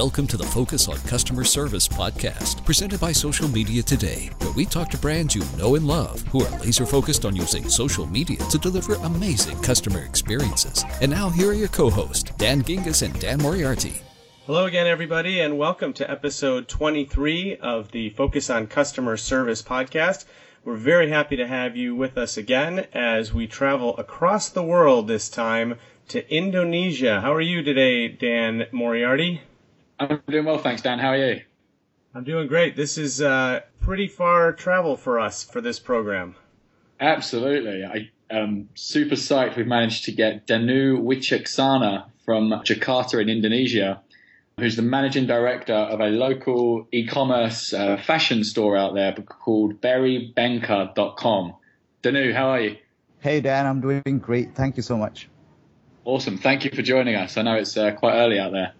Welcome to the Focus on Customer Service podcast, presented by Social Media Today, where we talk to brands you know and love who are laser focused on using social media to deliver amazing customer experiences. And now, here are your co hosts, Dan Gingiss and Dan Moriarty. Hello again, everybody, and welcome to episode 23 of the Focus on Customer Service podcast. We're very happy to have you with us again as we travel across the world this time to Indonesia. How are you today, Dan Moriarty? I'm doing well, thanks, Dan. How are you? I'm doing great. This is uh, pretty far travel for us for this program. Absolutely. I am super psyched we've managed to get Danu Wicaksana from Jakarta in Indonesia, who's the managing director of a local e-commerce uh, fashion store out there called berrybenka.com. Danu, how are you? Hey, Dan. I'm doing great. Thank you so much. Awesome. Thank you for joining us. I know it's uh, quite early out there.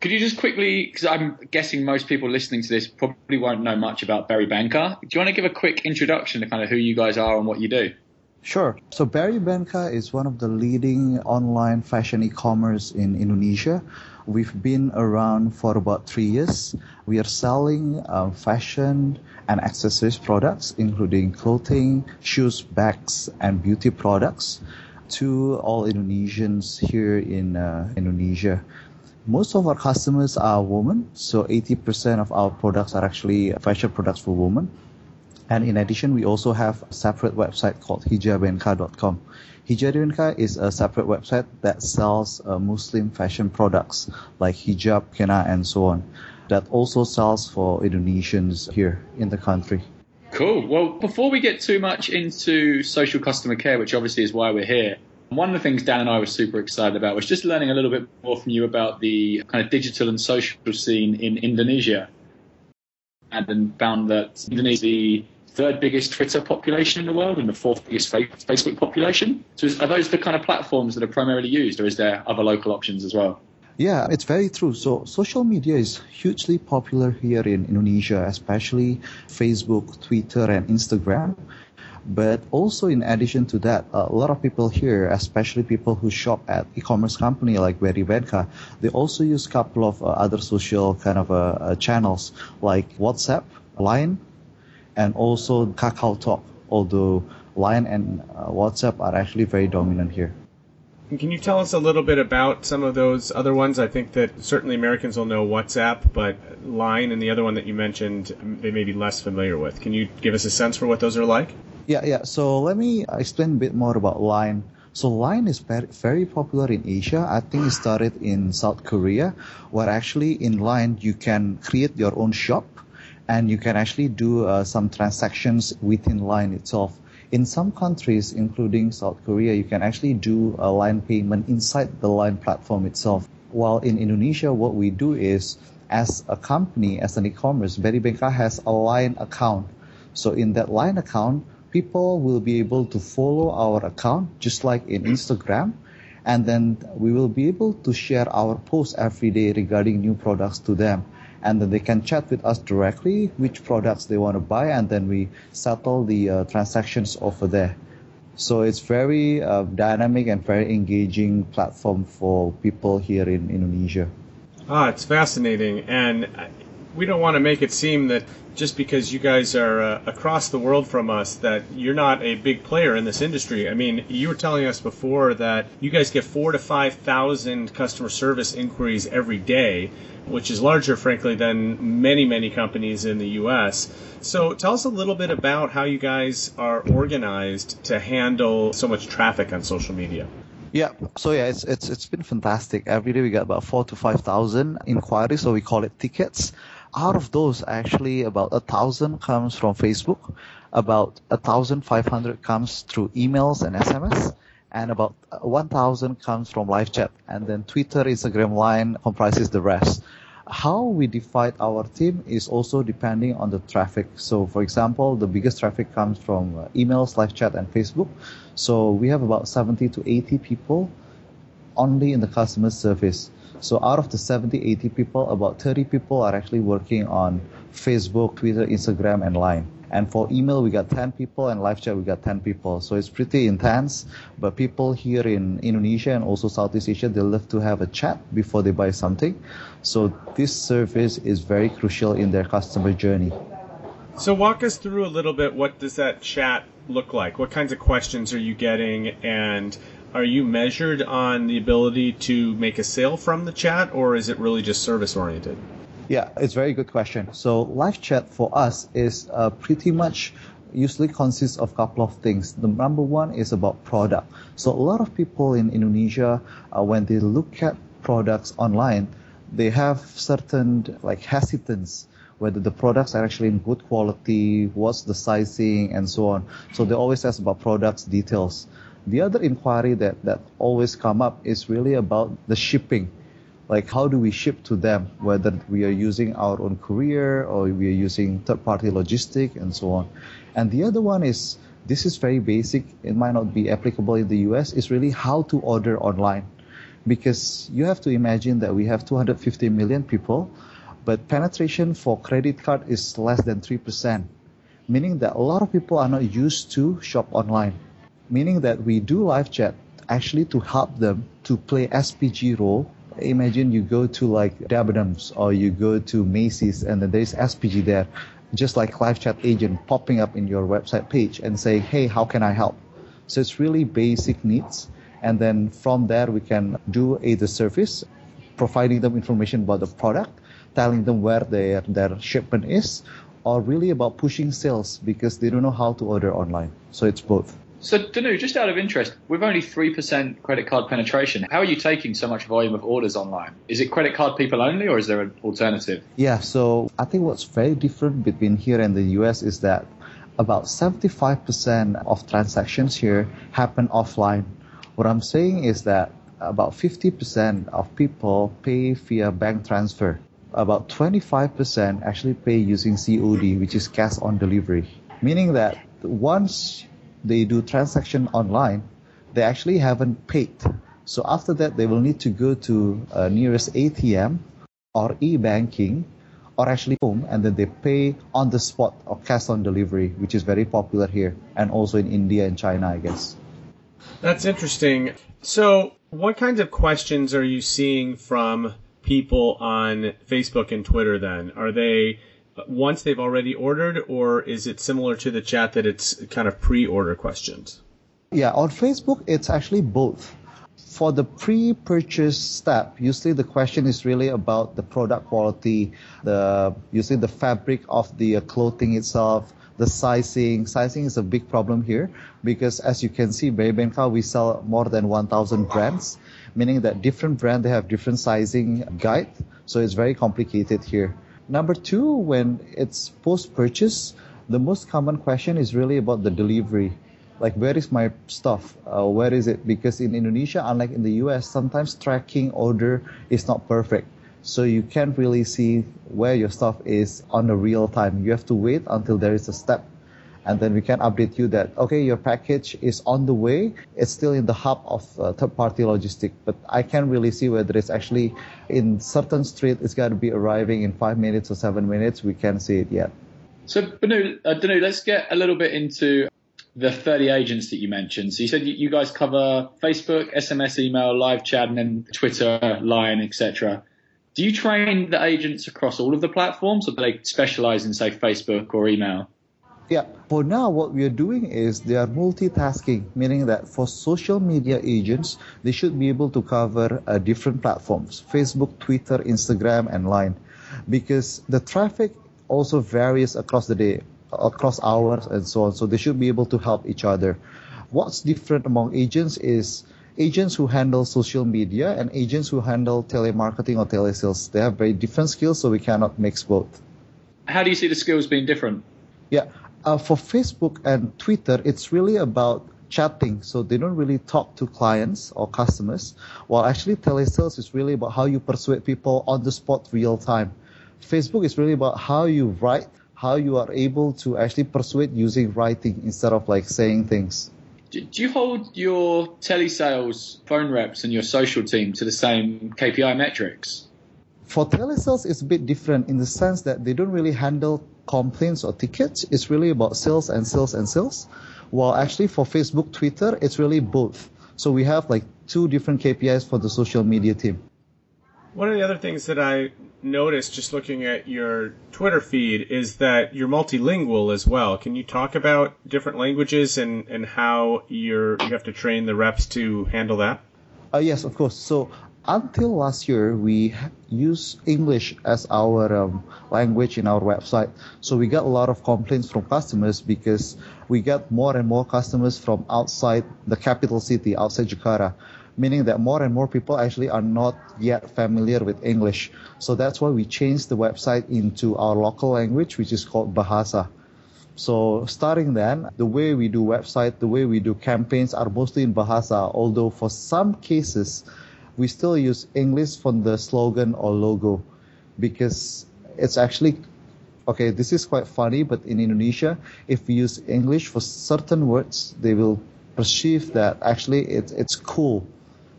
Could you just quickly, because I'm guessing most people listening to this probably won't know much about Berry Benka. Do you want to give a quick introduction to kind of who you guys are and what you do? Sure. So Berry Benka is one of the leading online fashion e-commerce in Indonesia. We've been around for about three years. We are selling uh, fashion and accessories products, including clothing, shoes, bags, and beauty products to all Indonesians here in uh, Indonesia. Most of our customers are women, so 80% of our products are actually fashion products for women. And in addition, we also have a separate website called hijabenka.com. Hijabenka is a separate website that sells uh, Muslim fashion products like hijab, henna, and so on. That also sells for Indonesians here in the country. Cool. Well, before we get too much into social customer care, which obviously is why we're here, one of the things Dan and I were super excited about was just learning a little bit more from you about the kind of digital and social scene in Indonesia. And then found that Indonesia is the third biggest Twitter population in the world and the fourth biggest Facebook population. So are those the kind of platforms that are primarily used, or is there other local options as well? Yeah, it's very true. So social media is hugely popular here in Indonesia, especially Facebook, Twitter, and Instagram. But also in addition to that, a lot of people here, especially people who shop at e-commerce company like Berry Benka, they also use a couple of uh, other social kind of uh, uh, channels like WhatsApp, Line, and also Kakao Talk. Although Line and WhatsApp are actually very dominant here. Can you tell us a little bit about some of those other ones? I think that certainly Americans will know WhatsApp, but Line and the other one that you mentioned, they may be less familiar with. Can you give us a sense for what those are like? Yeah, yeah. So let me explain a bit more about Line. So Line is very, popular in Asia. I think it started in South Korea, where actually in Line you can create your own shop, and you can actually do uh, some transactions within Line itself. In some countries, including South Korea, you can actually do a line payment inside the line platform itself. While in Indonesia, what we do is, as a company, as an e-commerce, Berry has a line account. So in that line account, people will be able to follow our account just like in Instagram. And then we will be able to share our posts every day regarding new products to them and then they can chat with us directly which products they want to buy and then we settle the uh, transactions over there. So it's very uh, dynamic and very engaging platform for people here in indonesia. Ah it's fascinating. And we don't want to make it seem that just because you guys are uh, across the world from us that you're not a big player in this industry. I mean, you were telling us before that you guys get four to five thousand customer service inquiries every day, which is larger, frankly, than many many companies in the U.S. So, tell us a little bit about how you guys are organized to handle so much traffic on social media. Yeah, so yeah, it's it's it's been fantastic. Every day we get about four to five thousand inquiries, so we call it tickets out of those, actually, about a thousand comes from Facebook, about a thousand five hundred comes through emails and SMS, and about one thousand comes from live chat, and then Twitter, Instagram, Line comprises the rest. How we divide our team is also depending on the traffic. So, for example, the biggest traffic comes from uh, emails, live chat, and Facebook. So we have about 70 to 80 people only in the customer service. So out of the 70, 80 people, about 30 people are actually working on Facebook, Twitter, Instagram, and Line. And for email, we got 10 people, and live chat, we got 10 people. So it's pretty intense. But people here in Indonesia and also Southeast Asia, they love to have a chat before they buy something. So this service is very crucial in their customer journey. So walk us through a little bit. What does that chat look like? What kinds of questions are you getting, and are you measured on the ability to make a sale from the chat, or is it really just service oriented? Yeah, it's a very good question. So live chat for us is uh, pretty much usually consists of a couple of things. The number one is about product. So a lot of people in Indonesia, uh, when they look at products online, they have certain like hesitance whether the products are actually in good quality, what's the sizing, and so on. So they always ask about products details. The other inquiry that, that always come up is really about the shipping. Like how do we ship to them, whether we are using our own courier or we are using third-party logistic and so on. And the other one is, this is very basic, it might not be applicable in the US, is really how to order online. Because you have to imagine that we have 250 million people but penetration for credit card is less than 3%, meaning that a lot of people are not used to shop online. Meaning that we do live chat actually to help them to play SPG role. Imagine you go to like Debenhams or you go to Macy's and then there's SPG there, just like live chat agent popping up in your website page and saying, hey, how can I help? So it's really basic needs. And then from there, we can do either service, providing them information about the product telling them where their, their shipment is, or really about pushing sales because they don't know how to order online. So it's both. So, Danu, just out of interest, with only 3% credit card penetration, how are you taking so much volume of orders online? Is it credit card people only, or is there an alternative? Yeah, so I think what's very different between here and the US is that about 75% of transactions here happen offline. What I'm saying is that about 50% of people pay via bank transfer about 25% actually pay using COD, which is cash on delivery. Meaning that once they do transaction online, they actually haven't paid. So after that, they will need to go to uh, nearest ATM or e-banking or actually home and then they pay on the spot or cash on delivery, which is very popular here and also in India and China, I guess. That's interesting. So what kinds of questions are you seeing from people on Facebook and Twitter then? Are they once they've already ordered, or is it similar to the chat that it's kind of pre order questions? Yeah, on Facebook, it's actually both. For the pre purchase step, usually the question is really about the product quality, the usually the fabric of the clothing itself, the sizing. Sizing is a big problem here because as you can see, Berrybenka, we sell more than 1,000 brands, meaning that different brand, they have different sizing guide. So it's very complicated here. Number two, when it's post-purchase, the most common question is really about the delivery. Like, where is my stuff? Uh, where is it? Because in Indonesia, unlike in the US, sometimes tracking order is not perfect. So you can't really see where your stuff is on the real time. You have to wait until there is a step and then we can update you that okay your package is on the way. It's still in the hub of uh, third party logistic but i can't really see whether it's actually in certain street it's got to be arriving in five minutes or seven minutes. We can't see it yet. So Banu, uh, Danu, let's get a little bit into the 30 agents that you mentioned. So you said you guys cover facebook sms email live chat and then twitter line etc do you train the agents across all of the platforms or do they specialize in, say, Facebook or email? Yeah, for now, what we are doing is they are multitasking, meaning that for social media agents, they should be able to cover uh, different platforms Facebook, Twitter, Instagram, and Line. Because the traffic also varies across the day, across hours, and so on. So they should be able to help each other. What's different among agents is agents who handle social media and agents who handle telemarketing or telesales. They have very different skills, so we cannot mix both. How do you see the skills being different? Yeah, uh, for Facebook and Twitter, it's really about chatting, so they don't really talk to clients or customers. While actually telesales is really about how you persuade people on the spot, real time. Facebook is really about how you write, how you are able to actually persuade using writing instead of like saying things. Do, you hold your telesales phone reps and your social team to the same KPI metrics? For telesales, it's a bit different in the sense that they don't really handle complaints or tickets. It's really about sales and sales and sales. While actually for Facebook, Twitter, it's really both. So we have like two different KPIs for the social media team. One of the other things that I noticed just looking at your Twitter feed is that you're multilingual as well. Can you talk about different languages and, and how you're you have to train the reps to handle that? Uh, yes, of course. So until last year, we used English as our um, language in our website. So we got a lot of complaints from customers because we got more and more customers from outside the capital city, outside Jakarta meaning that more and more people actually are not yet familiar with English. So that's why we changed the website into our local language, which is called Bahasa. So starting then, the way we do website, the way we do campaigns are mostly in Bahasa, although for some cases, we still use English for the slogan or logo because it's actually okay this is quite funny but in indonesia if we use english for certain words they will perceive that actually it's it's cool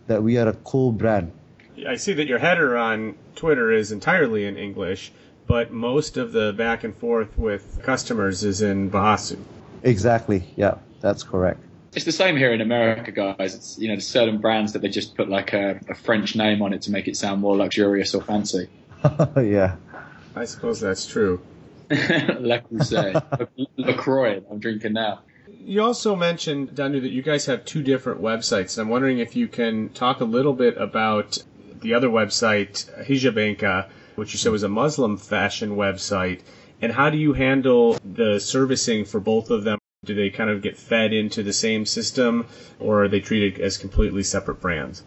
that we are a cool brand. I see that your header on Twitter is entirely in English, but most of the back and forth with customers is in bahasa Exactly. Yeah, that's correct. It's the same here in America, guys. It's you know, there's certain brands that they just put like a, a French name on it to make it sound more luxurious or fancy. yeah. I suppose that's true. La Crusade. LaCroix, I'm drinking now you also mentioned, Danu, that you guys have two different websites. I'm wondering if you can talk a little bit about the other website, Hijabenka, which you said was a Muslim fashion website, and how do you handle the servicing for both of them? Do they kind of get fed into the same system, or are they treated as completely separate brands?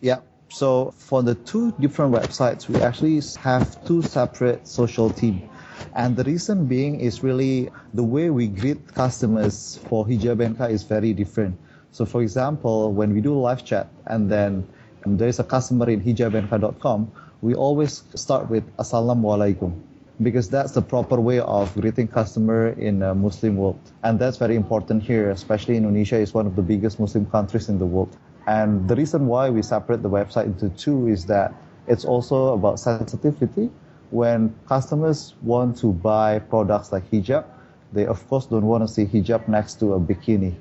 Yeah. So for the two different websites, we actually have two separate social teams. And the reason being is really the way we greet customers for Hijabenka is very different. So for example, when we do live chat and then there is a customer in hijabenka.com, we always start with Assalamualaikum because that's the proper way of greeting customer in a Muslim world. And that's very important here, especially Indonesia is one of the biggest Muslim countries in the world. And the reason why we separate the website into two is that it's also about sensitivity when customers want to buy products like hijab, they of course don't want to see hijab next to a bikini,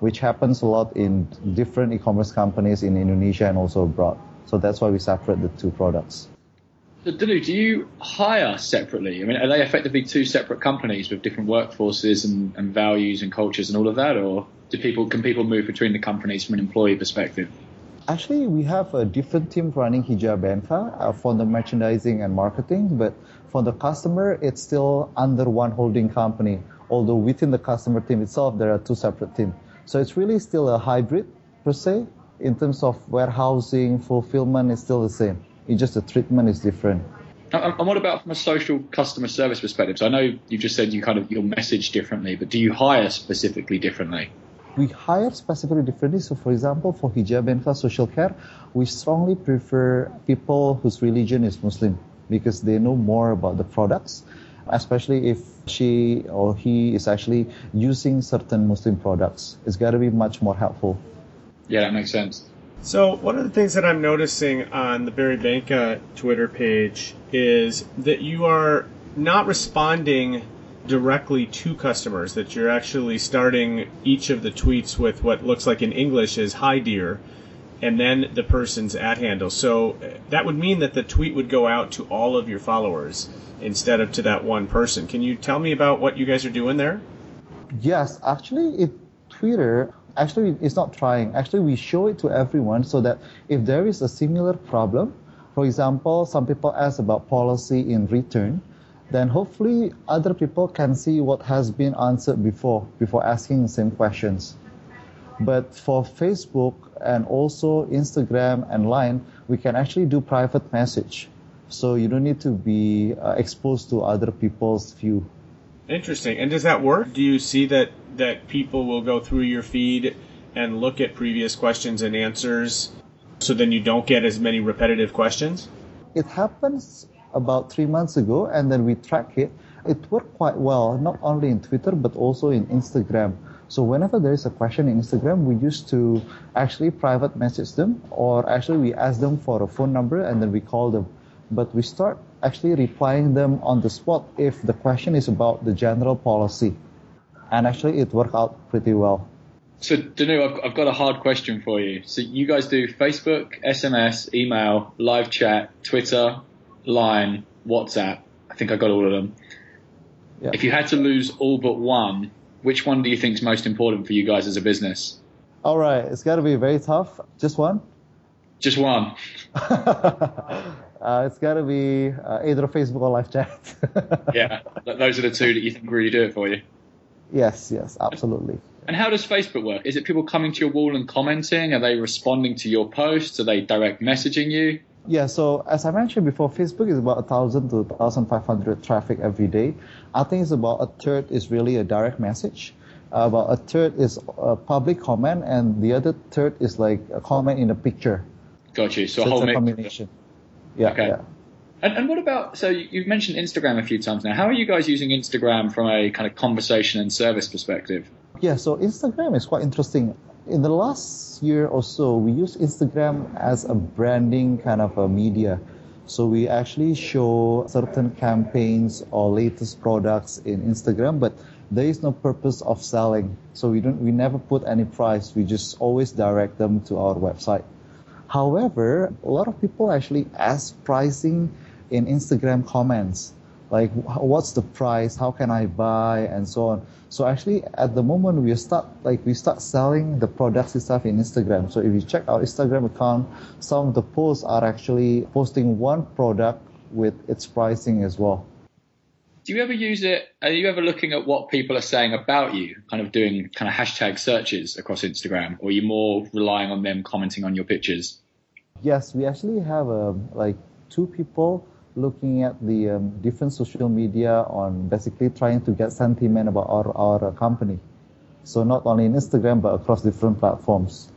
which happens a lot in different e-commerce companies in Indonesia and also abroad. So that's why we separate the two products. So, Danu, do you hire separately? I mean, are they effectively two separate companies with different workforces and, and values and cultures and all of that, or do people can people move between the companies from an employee perspective? Actually, we have a different team running Hijabenka uh, for the merchandising and marketing, but for the customer, it's still under one holding company. Although within the customer team itself, there are two separate teams. So it's really still a hybrid per se. In terms of warehousing, fulfillment is still the same. It's just the treatment is different. And what about from a social customer service perspective? So I know you just said you kind of your message differently, but do you hire specifically differently? we hire specifically differently. So, for example, for hijab and for social care, we strongly prefer people whose religion is Muslim because they know more about the products, especially if she or he is actually using certain Muslim products. It's got to be much more helpful. Yeah, that makes sense. So, one of the things that I'm noticing on the Berry Benka Twitter page is that you are not responding directly to customers, that you're actually starting each of the tweets with what looks like in English is hi dear, and then the person's at handle. So that would mean that the tweet would go out to all of your followers instead of to that one person. Can you tell me about what you guys are doing there? Yes, actually, it, Twitter actually it's not trying. Actually, we show it to everyone so that if there is a similar problem, for example, some people ask about policy in return then hopefully other people can see what has been answered before before asking the same questions. But for Facebook and also Instagram and Line, we can actually do private message. So you don't need to be uh, exposed to other people's view. Interesting. And does that work? Do you see that that people will go through your feed and look at previous questions and answers so then you don't get as many repetitive questions? It happens about three months ago, and then we track it. It worked quite well, not only in Twitter but also in Instagram. So whenever there is a question in Instagram, we used to actually private message them, or actually we ask them for a phone number, and then we call them. but we start actually replying them on the spot if the question is about the general policy. And actually, it worked out pretty well. So, Danu, I've, I've got a hard question for you. So, you guys do Facebook, SMS, email, live chat, Twitter, Line, WhatsApp. I think I got all of them. Yeah. If you had to lose all but one, which one do you think is most important for you guys as a business? All right, it's got to be very tough. Just one? Just one. uh, it's got to be uh, either Facebook or live chat. yeah, those are the two that you think really do it for you. Yes, yes, absolutely. And how does Facebook work? Is it people coming to your wall and commenting? Are they responding to your posts? Are they direct messaging you? Yeah, so as I mentioned before, Facebook is about 1,000 to 1,500 traffic every day. I think it's about a third is really a direct message. Uh, about a third is a public comment, and the other third is like a comment in a picture. Got you. So, So a whole it's a combination. Yeah, Okay. yeah. And, and what about, so you- you've mentioned Instagram a few times now. How are you guys using Instagram from a kind of conversation and service perspective? Yeah, so Instagram is quite interesting. In the last year or so, we use Instagram as a branding kind of a media. So we actually show certain campaigns or latest products in Instagram, but there is no purpose of selling. So we don't, we never put any price. We just always direct them to our website. However, a lot of people actually ask pricing in Instagram comments, like what's the price, how can I buy, and so on. So actually, at the moment, we start like we start selling the products stuff in Instagram. So if you check our Instagram account, some of the posts are actually posting one product with its pricing as well. Do you ever use it? Are you ever looking at what people are saying about you, kind of doing kind of hashtag searches across Instagram, or are you more relying on them commenting on your pictures? Yes, we actually have um, like two people looking at the um, different social media on basically trying to get sentiment about our, our company. So not only in Instagram but across different platforms.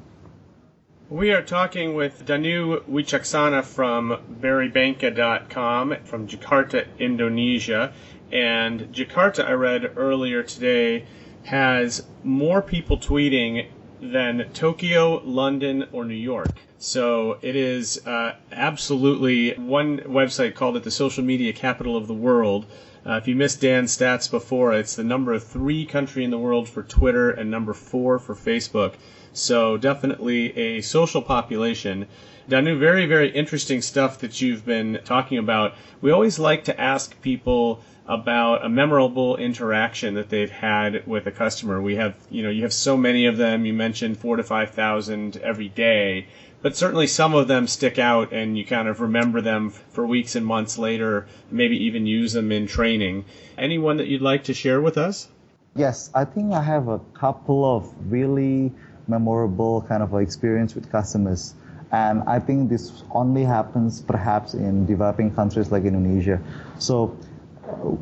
We are talking with Danu Wicaksana from BerryBenka.com from Jakarta, Indonesia. And Jakarta, I read earlier today, has more people tweeting than Tokyo, London, or New York. So it is uh, absolutely one website called it the social media capital of the world. Uh, if you missed Dan's stats before, it's the number three country in the world for Twitter and number four for Facebook. So definitely a social population. Danu, very, very interesting stuff that you've been talking about. We always like to ask people about a memorable interaction that they've had with a customer. We have, you know, you have so many of them. You mentioned four to five thousand every day, but certainly some of them stick out, and you kind of remember them for weeks and months later. Maybe even use them in training. Anyone that you'd like to share with us? Yes, I think I have a couple of really memorable kind of experience with customers. And I think this only happens perhaps in developing countries like Indonesia. So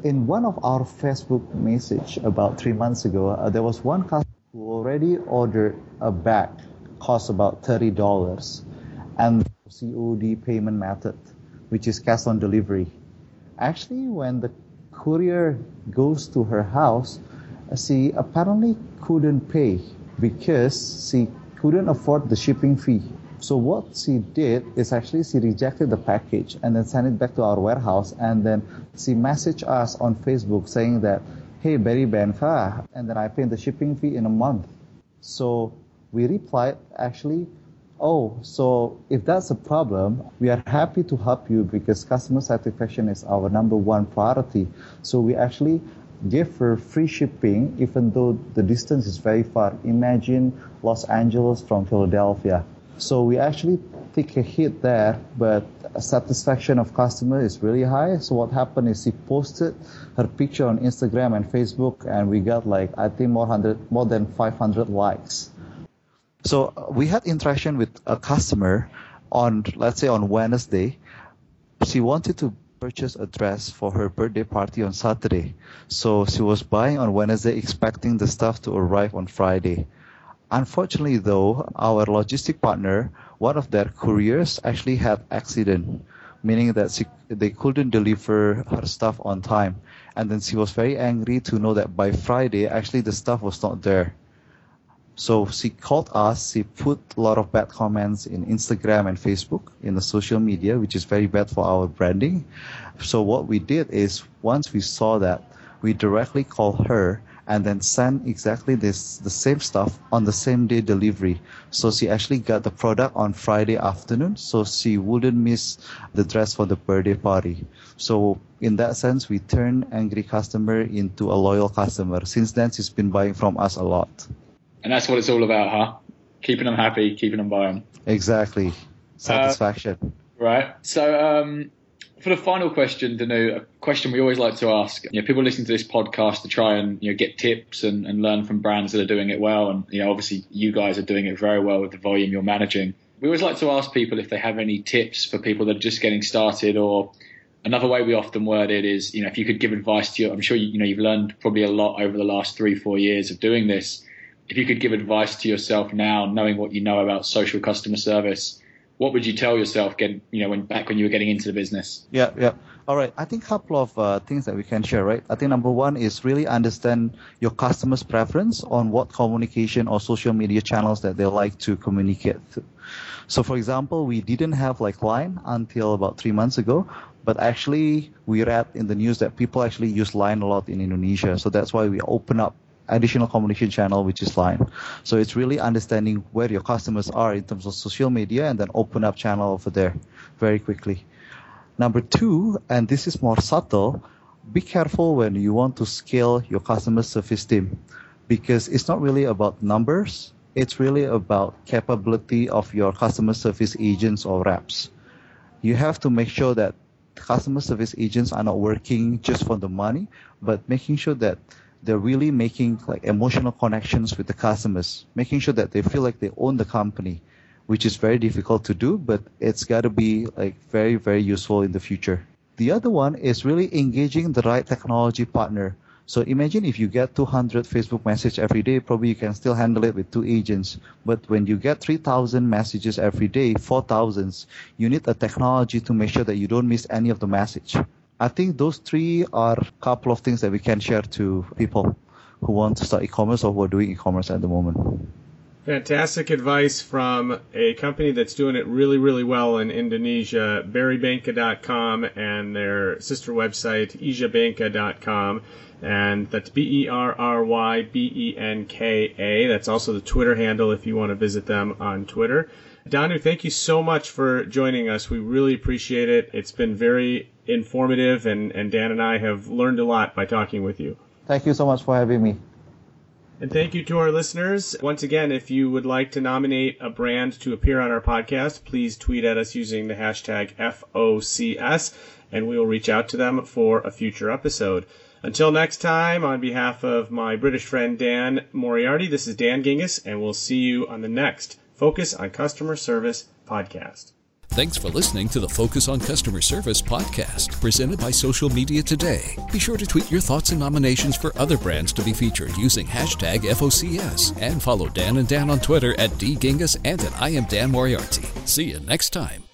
in one of our Facebook message about three months ago, uh, there was one customer who already ordered a bag, cost about thirty dollars, and COD payment method, which is cash on delivery. Actually, when the courier goes to her house, uh, she apparently couldn't pay because she couldn't afford the shipping fee. So what she did is actually she rejected the package and then sent it back to our warehouse and then she messaged us on Facebook saying that, hey, Berry Benka, and then I paid the shipping fee in a month. So we replied, actually, oh, so if that's a problem, we are happy to help you because customer satisfaction is our number one priority. So we actually gave her free shipping even though the distance is very far. Imagine Los Angeles from Philadelphia. So we actually take a hit there, but satisfaction of customer is really high. So what happened is she posted her picture on Instagram and Facebook, and we got like I think more hundred, more than 500 likes. So we had interaction with a customer on let's say on Wednesday. She wanted to purchase a dress for her birthday party on Saturday. So she was buying on Wednesday expecting the stuff to arrive on Friday. Unfortunately though, our logistic partner, one of their couriers actually had accident, meaning that she, they couldn't deliver her stuff on time. And then she was very angry to know that by Friday, actually the stuff was not there. So she called us, she put a lot of bad comments in Instagram and Facebook in the social media, which is very bad for our branding. So what we did is once we saw that, we directly called her and then send exactly this the same stuff on the same day delivery. So she actually got the product on Friday afternoon, so she wouldn't miss the dress for the birthday party. So in that sense, we turn angry customer into a loyal customer. Since then, she's been buying from us a lot. And that's what it's all about, huh? Keeping them happy, keeping them buying. Exactly. Satisfaction. Uh, right. So, um, for the final question, Danu, a question we always like to ask. You know, people listen to this podcast to try and you know get tips and, and learn from brands that are doing it well, and you know, obviously you guys are doing it very well with the volume you're managing. We always like to ask people if they have any tips for people that are just getting started, or another way we often word it is, you know, if you could give advice to you, I'm sure you, you know you've learned probably a lot over the last three, four years of doing this. If you could give advice to yourself now, knowing what you know about social customer service what would you tell yourself getting, you know, when back when you were getting into the business? Yeah, yeah. All right. I think a couple of uh, things that we can share, right? I think number one is really understand your customer's preference on what communication or social media channels that they like to communicate. Through so, for example, we didn't have like Line until about three months ago, but actually we read in the news that people actually use Line a lot in Indonesia. So that's why we open up additional communication channel, which is Line. So it's really understanding where your customers are in terms of social media and then open up channel over there very quickly. Number two, and this is more subtle, be careful when you want to scale your customer service team because it's not really about numbers. It's really about capability of your customer service agents or reps. You have to make sure that customer service agents are not working just for the money, but making sure that they're really making like emotional connections with the customers, making sure that they feel like they own the company, which is very difficult to do, but it's got to be like very, very useful in the future. The other one is really engaging the right technology partner. So imagine if you get 200 Facebook messages every day, probably you can still handle it with two agents. But when you get 3,000 messages every day, 4,000, you need a technology to make sure that you don't miss any of the message. I think those three are a couple of things that we can share to people who want to start e-commerce or who are doing e-commerce at the moment. Fantastic advice from a company that's doing it really, really well in Indonesia, berrybenka.com and their sister website, hijabenka.com. And that's B E R R Y B E N K A. That's also the Twitter handle if you want to visit them on Twitter. Danu, thank you so much for joining us. We really appreciate it. It's been very informative, and, and Dan and I have learned a lot by talking with you. Thank you so much for having me. And thank you to our listeners. Once again, if you would like to nominate a brand to appear on our podcast, please tweet at us using the hashtag FOCS, and we will reach out to them for a future episode. Until next time, on behalf of my British friend Dan Moriarty, this is Dan Gingiss, and we'll see you on the next Focus on Customer Service podcast. Thanks for listening to the Focus on Customer Service podcast, presented by Social Media Today. Be sure to tweet your thoughts and nominations for other brands to be featured using hashtag FOCS and follow Dan and Dan on Twitter at DGingiss and at I am Dan Moriarty. See you next time.